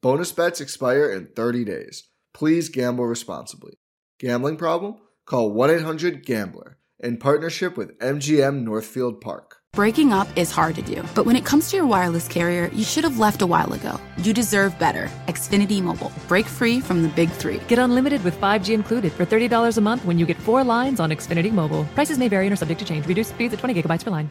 Bonus bets expire in 30 days. Please gamble responsibly. Gambling problem? Call 1 800 Gambler in partnership with MGM Northfield Park. Breaking up is hard to do, but when it comes to your wireless carrier, you should have left a while ago. You deserve better. Xfinity Mobile. Break free from the big three. Get unlimited with 5G included for $30 a month when you get four lines on Xfinity Mobile. Prices may vary and are subject to change. Reduced speeds at 20 gigabytes per line.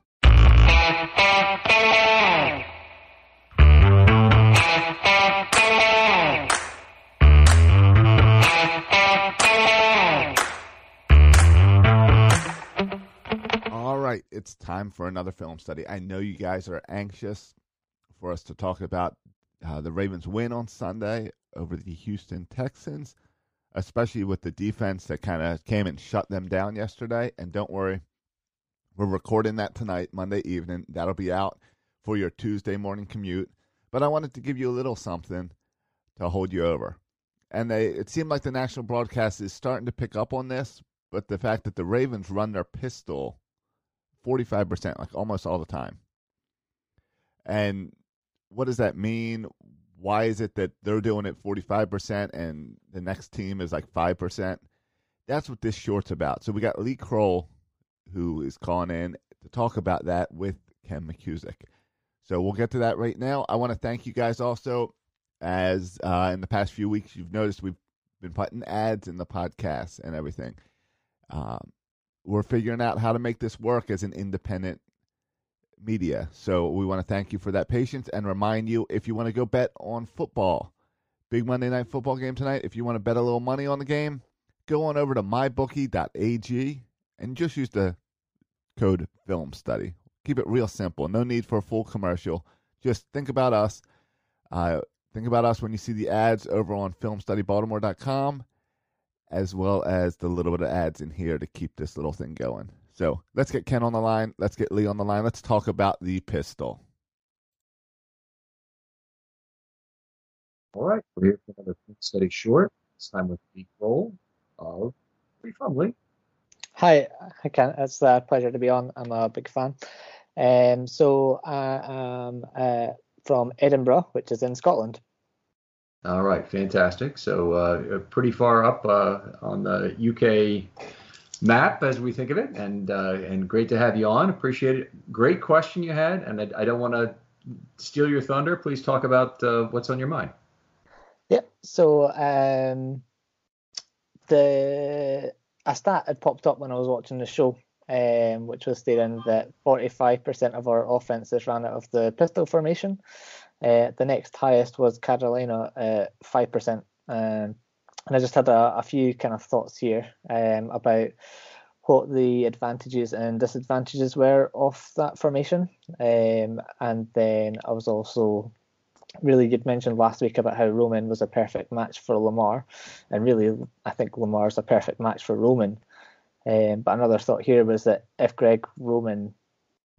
It's time for another film study. I know you guys are anxious for us to talk about uh, the Ravens' win on Sunday over the Houston Texans, especially with the defense that kind of came and shut them down yesterday. And don't worry, we're recording that tonight, Monday evening. That'll be out for your Tuesday morning commute. But I wanted to give you a little something to hold you over. And they, it seemed like the national broadcast is starting to pick up on this, but the fact that the Ravens run their pistol 45%, like almost all the time. And what does that mean? Why is it that they're doing it 45% and the next team is like 5%? That's what this short's about. So we got Lee Krol, who is calling in to talk about that with Ken McKusick. So we'll get to that right now. I want to thank you guys also. As uh, in the past few weeks, you've noticed we've been putting ads in the podcast and everything. Um, we're figuring out how to make this work as an independent media. So we want to thank you for that patience and remind you if you want to go bet on football, big Monday night football game tonight, if you want to bet a little money on the game, go on over to mybookie.ag and just use the code film study. Keep it real simple. No need for a full commercial. Just think about us. Uh, think about us when you see the ads over on filmstudybaltimore.com as well as the little bit of ads in here to keep this little thing going. So let's get Ken on the line. Let's get Lee on the line. Let's talk about the pistol. All right, we're here for another film study short. This time with Lee Krol of Free From Lee. Hi, hi Ken. It's a pleasure to be on. I'm a big fan. Um, so I am uh, from Edinburgh, which is in Scotland. All right, fantastic. So uh, pretty far up uh, on the UK map as we think of it, and uh, and great to have you on. Appreciate it. Great question you had, and I, I don't want to steal your thunder. Please talk about uh, what's on your mind. Yeah. So um, the a stat had popped up when I was watching the show, um, which was stating that 45% of our offenses ran out of the pistol formation. Uh, the next highest was Carolina, uh, 5%. Um, and I just had a, a few kind of thoughts here um, about what the advantages and disadvantages were of that formation. Um, and then I was also really you'd mentioned last week about how Roman was a perfect match for Lamar, and really I think Lamar's a perfect match for Roman. Um, but another thought here was that if Greg Roman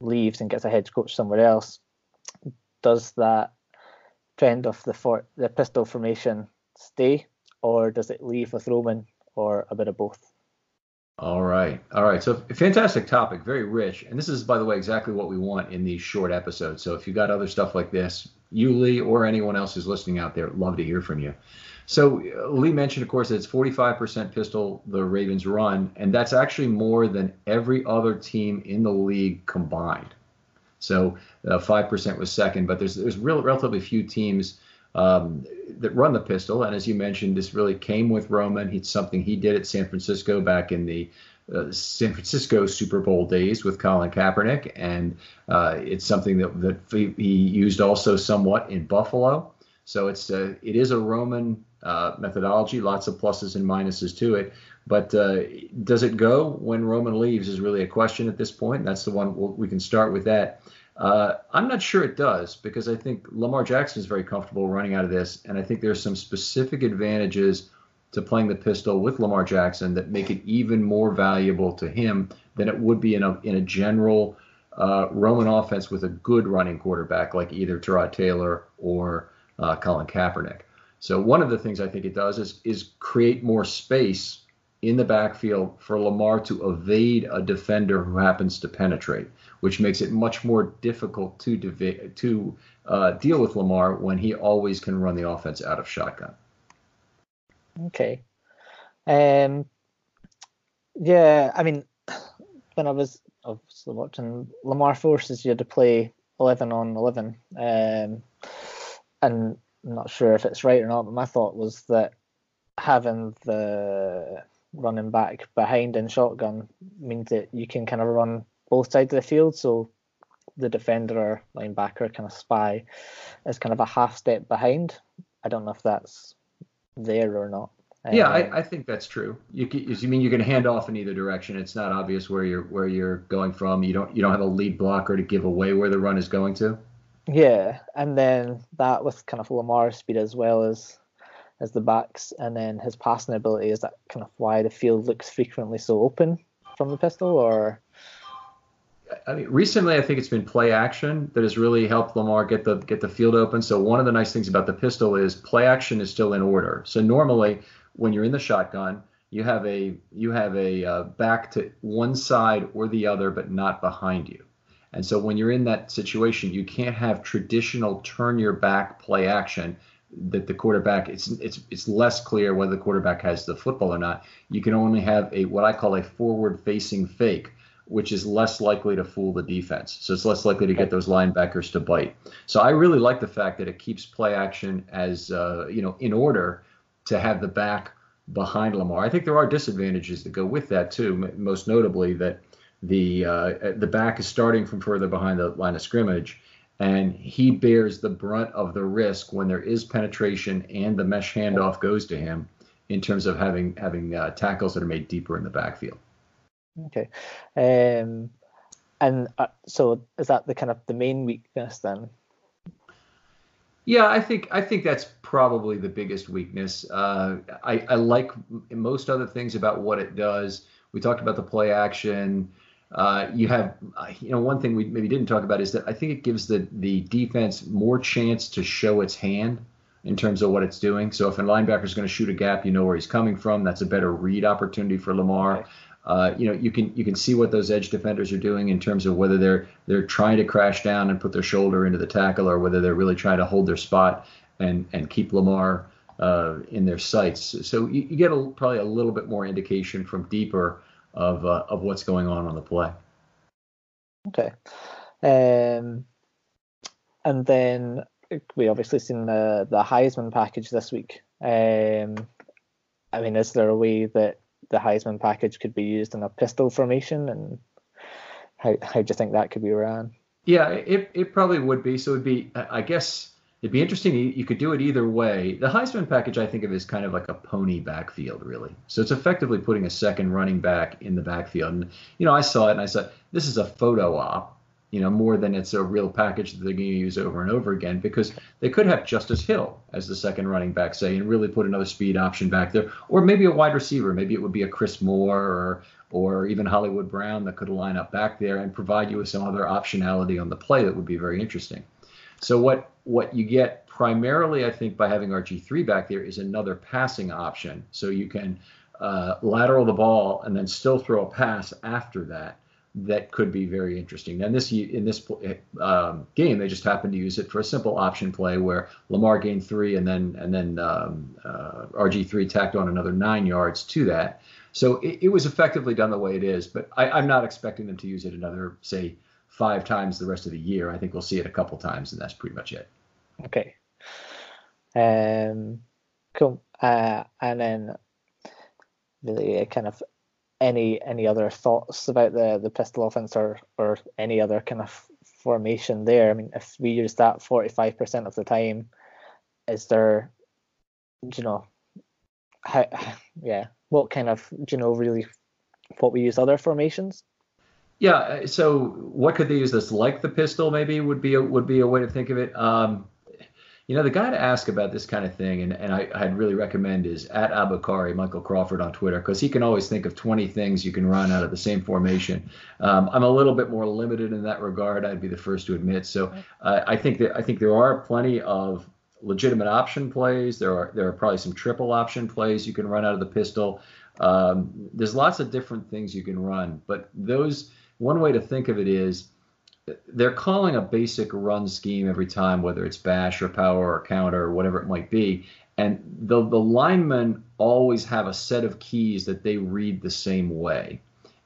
leaves and gets a head coach somewhere else, does that trend of the for, the pistol formation stay, or does it leave with Roman, or a bit of both? All right. All right. So fantastic topic, very rich. And this is, by the way, exactly what we want in these short episodes. So if you got other stuff like this, you, Lee, or anyone else who's listening out there, love to hear from you. So uh, Lee mentioned, of course, that it's 45% pistol the Ravens run, and that's actually more than every other team in the league combined. So uh, 5% was second, but there's there's real, relatively few teams um, that run the pistol. And as you mentioned, this really came with Roman. It's something he did at San Francisco back in the uh, San Francisco Super Bowl days with Colin Kaepernick, and uh, it's something that, that he used also somewhat in Buffalo. So it's a, it is a Roman uh, methodology, lots of pluses and minuses to it. But uh, does it go when Roman leaves is really a question at this point. That's the one we'll, we can start with that. Uh, I'm not sure it does because I think Lamar Jackson is very comfortable running out of this, and I think there's some specific advantages to playing the pistol with Lamar Jackson that make it even more valuable to him than it would be in a in a general uh, Roman offense with a good running quarterback like either Tyrod Taylor or uh, Colin Kaepernick. So one of the things I think it does is is create more space in the backfield for Lamar to evade a defender who happens to penetrate which makes it much more difficult to dev- to uh, deal with Lamar when he always can run the offense out of shotgun. Okay. Um. Yeah, I mean, when I was obviously watching Lamar forces you to play eleven on eleven, um, and I'm not sure if it's right or not, but my thought was that having the running back behind in shotgun means that you can kind of run both sides of the field. So the defender or linebacker kind of spy is kind of a half step behind. I don't know if that's there or not. Yeah, I, um, I, think that's true. You, you mean you can hand off in either direction. It's not obvious where you're where you're going from. You don't you don't have a lead blocker to give away where the run is going to. Yeah, and then that with kind of Lamar's speed as well as as the backs, and then his passing ability is that kind of why the field looks frequently so open from the pistol, or I mean, recently I think it's been play action that has really helped Lamar get the get the field open. So one of the nice things about the pistol is play action is still in order. So normally when you're in the shotgun, you have a you have a uh, back to one side or the other, but not behind you. And so when you're in that situation, you can't have traditional turn your back play action that the quarterback it's it's it's less clear whether the quarterback has the football or not. You can only have a what I call a forward facing fake which is less likely to fool the defense. So it's less likely to get those linebackers to bite. So I really like the fact that it keeps play action as uh, you know in order to have the back behind Lamar. I think there are disadvantages that go with that too. Most notably that the uh, the back is starting from further behind the line of scrimmage, and he bears the brunt of the risk when there is penetration and the mesh handoff goes to him in terms of having having uh, tackles that are made deeper in the backfield. Okay. Um, and uh, so is that the kind of the main weakness then? Yeah, I think I think that's probably the biggest weakness. Uh, I, I like most other things about what it does. We talked about the play action. Uh, you have, you know, one thing we maybe didn't talk about is that I think it gives the the defense more chance to show its hand in terms of what it's doing. So if a linebacker is going to shoot a gap, you know where he's coming from. That's a better read opportunity for Lamar. Uh, you know, you can you can see what those edge defenders are doing in terms of whether they're they're trying to crash down and put their shoulder into the tackle, or whether they're really trying to hold their spot and and keep Lamar uh, in their sights. So you, you get a, probably a little bit more indication from deeper of uh, of what's going on on the play. Okay. Um, and then we obviously seen the the Heisman package this week. Um, I mean, is there a way that the Heisman package could be used in a pistol formation, and how how do you think that could be ran? Yeah, it it probably would be. So it'd be, I guess, it'd be interesting. You could do it either way. The Heisman package, I think of as kind of like a pony backfield, really. So it's effectively putting a second running back in the backfield. And you know, I saw it and I said, this is a photo op you know, more than it's a real package that they're going to use over and over again because they could have Justice Hill as the second running back, say, and really put another speed option back there, or maybe a wide receiver. Maybe it would be a Chris Moore or or even Hollywood Brown that could line up back there and provide you with some other optionality on the play that would be very interesting. So what what you get primarily, I think, by having RG3 back there is another passing option. So you can uh, lateral the ball and then still throw a pass after that that could be very interesting. And this in this um, game, they just happened to use it for a simple option play where Lamar gained three, and then and then um, uh, RG three tacked on another nine yards to that. So it, it was effectively done the way it is. But I, I'm not expecting them to use it another say five times the rest of the year. I think we'll see it a couple times, and that's pretty much it. Okay. Um. Cool. Uh, and then really kind of any any other thoughts about the the pistol offense or or any other kind of formation there? I mean, if we use that forty five percent of the time, is there, you know, how, yeah, what kind of you know really what we use other formations? Yeah. Uh, so what could they use this like the pistol? Maybe would be a, would be a way to think of it. Um, you know, the guy to ask about this kind of thing, and, and I, I'd really recommend is at Abukari, Michael Crawford on Twitter, because he can always think of 20 things you can run out of the same formation. Um, I'm a little bit more limited in that regard. I'd be the first to admit. So uh, I think that I think there are plenty of legitimate option plays. There are there are probably some triple option plays you can run out of the pistol. Um, there's lots of different things you can run, but those one way to think of it is they're calling a basic run scheme every time, whether it's bash or power or counter or whatever it might be. And the, the linemen always have a set of keys that they read the same way.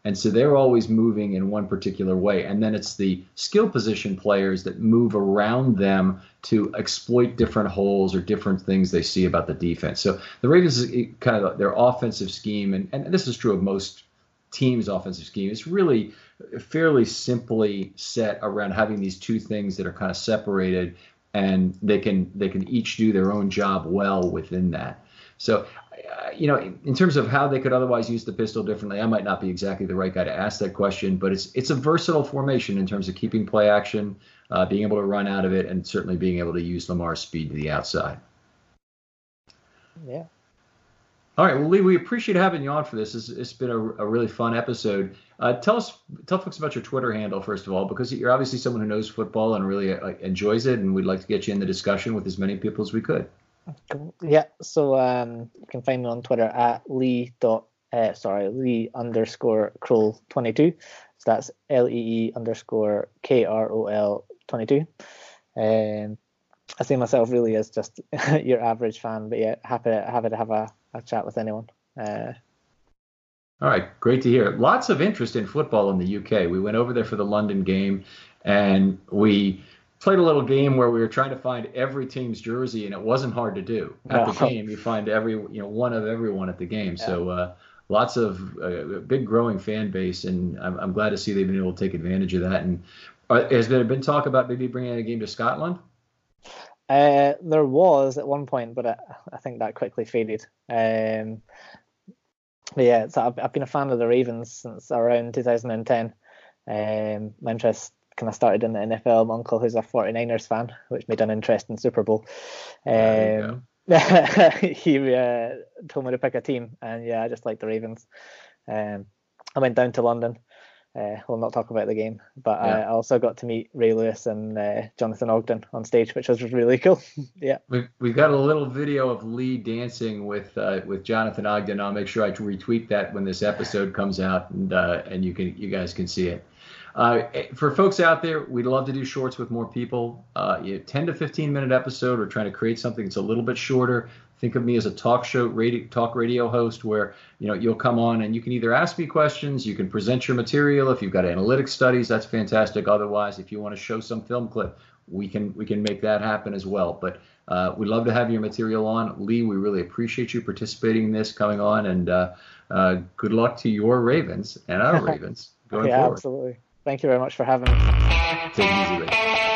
And so they're always moving in one particular way. And then it's the skill position players that move around them to exploit different holes or different things they see about the defense. So the Ravens is kind of their offensive scheme, and, and this is true of most team's offensive scheme, is really fairly simply set around having these two things that are kind of separated and they can they can each do their own job well within that. So, uh, you know, in, in, terms of how they could otherwise use the pistol differently, I might not be exactly the right guy to ask that question, but it's it's a versatile formation in terms of keeping play action, uh, being able to run out of it, and certainly being able to use Lamar's speed to the outside. Yeah, all right. Well, Lee, we appreciate having you on for this. it's, it's been a, a, really fun episode. Uh, tell us, tell folks about your Twitter handle first of all, because you're obviously someone who knows football and really uh, enjoys it, and we'd like to get you in the discussion with as many people as we could. Yeah. So um, you can find me on Twitter at Lee dot uh, sorry Lee underscore Krol twenty two. So that's L E E underscore K R O L twenty two. Um, I see myself really as just your average fan, but yeah, happy happy to have a a chat with anyone. Uh, all right, great to hear. Lots of interest in football in the UK. We went over there for the London game, and we played a little game where we were trying to find every team's jersey, and it wasn't hard to do. At the game, you find every you know one of everyone at the game. Yeah. So uh, lots of uh, big growing fan base, and I'm, I'm, glad to see they've been able to take advantage of that. And uh, has there been talk about maybe bringing a game to Scotland? Uh, there was at one point, but I, I think that quickly faded. Um, yeah, so I've, I've, been a fan of the Ravens since around 2010. Um, my interest kind of started in the NFL. My uncle, who's a 49ers fan, which made an interest in Super Bowl. Um, he uh, told me to pick a team, and yeah, I just like the Ravens. Um, I went down to London uh, we'll not talk about the game, but yeah. I also got to meet Ray Lewis and uh, Jonathan Ogden on stage, which was really cool. yeah, we've, we've got a little video of Lee dancing with uh, with Jonathan Ogden. I'll make sure I retweet that when this episode comes out, and uh, and you can you guys can see it. Uh, for folks out there, we'd love to do shorts with more people. Uh, 10 to 15 minute episode. We're trying to create something that's a little bit shorter. Think of me as a talk show radio talk radio host where you know you'll come on and you can either ask me questions you can present your material. If you've got analytic studies that's fantastic. Otherwise if you want to show some film clip we can we can make that happen as well. But uh, we love to have your material on. Lee we really appreciate you participating in this coming on and uh, uh, good luck to your ravens and our ravens going yeah, forward. absolutely. Thank you very much for having me. Take it easy lee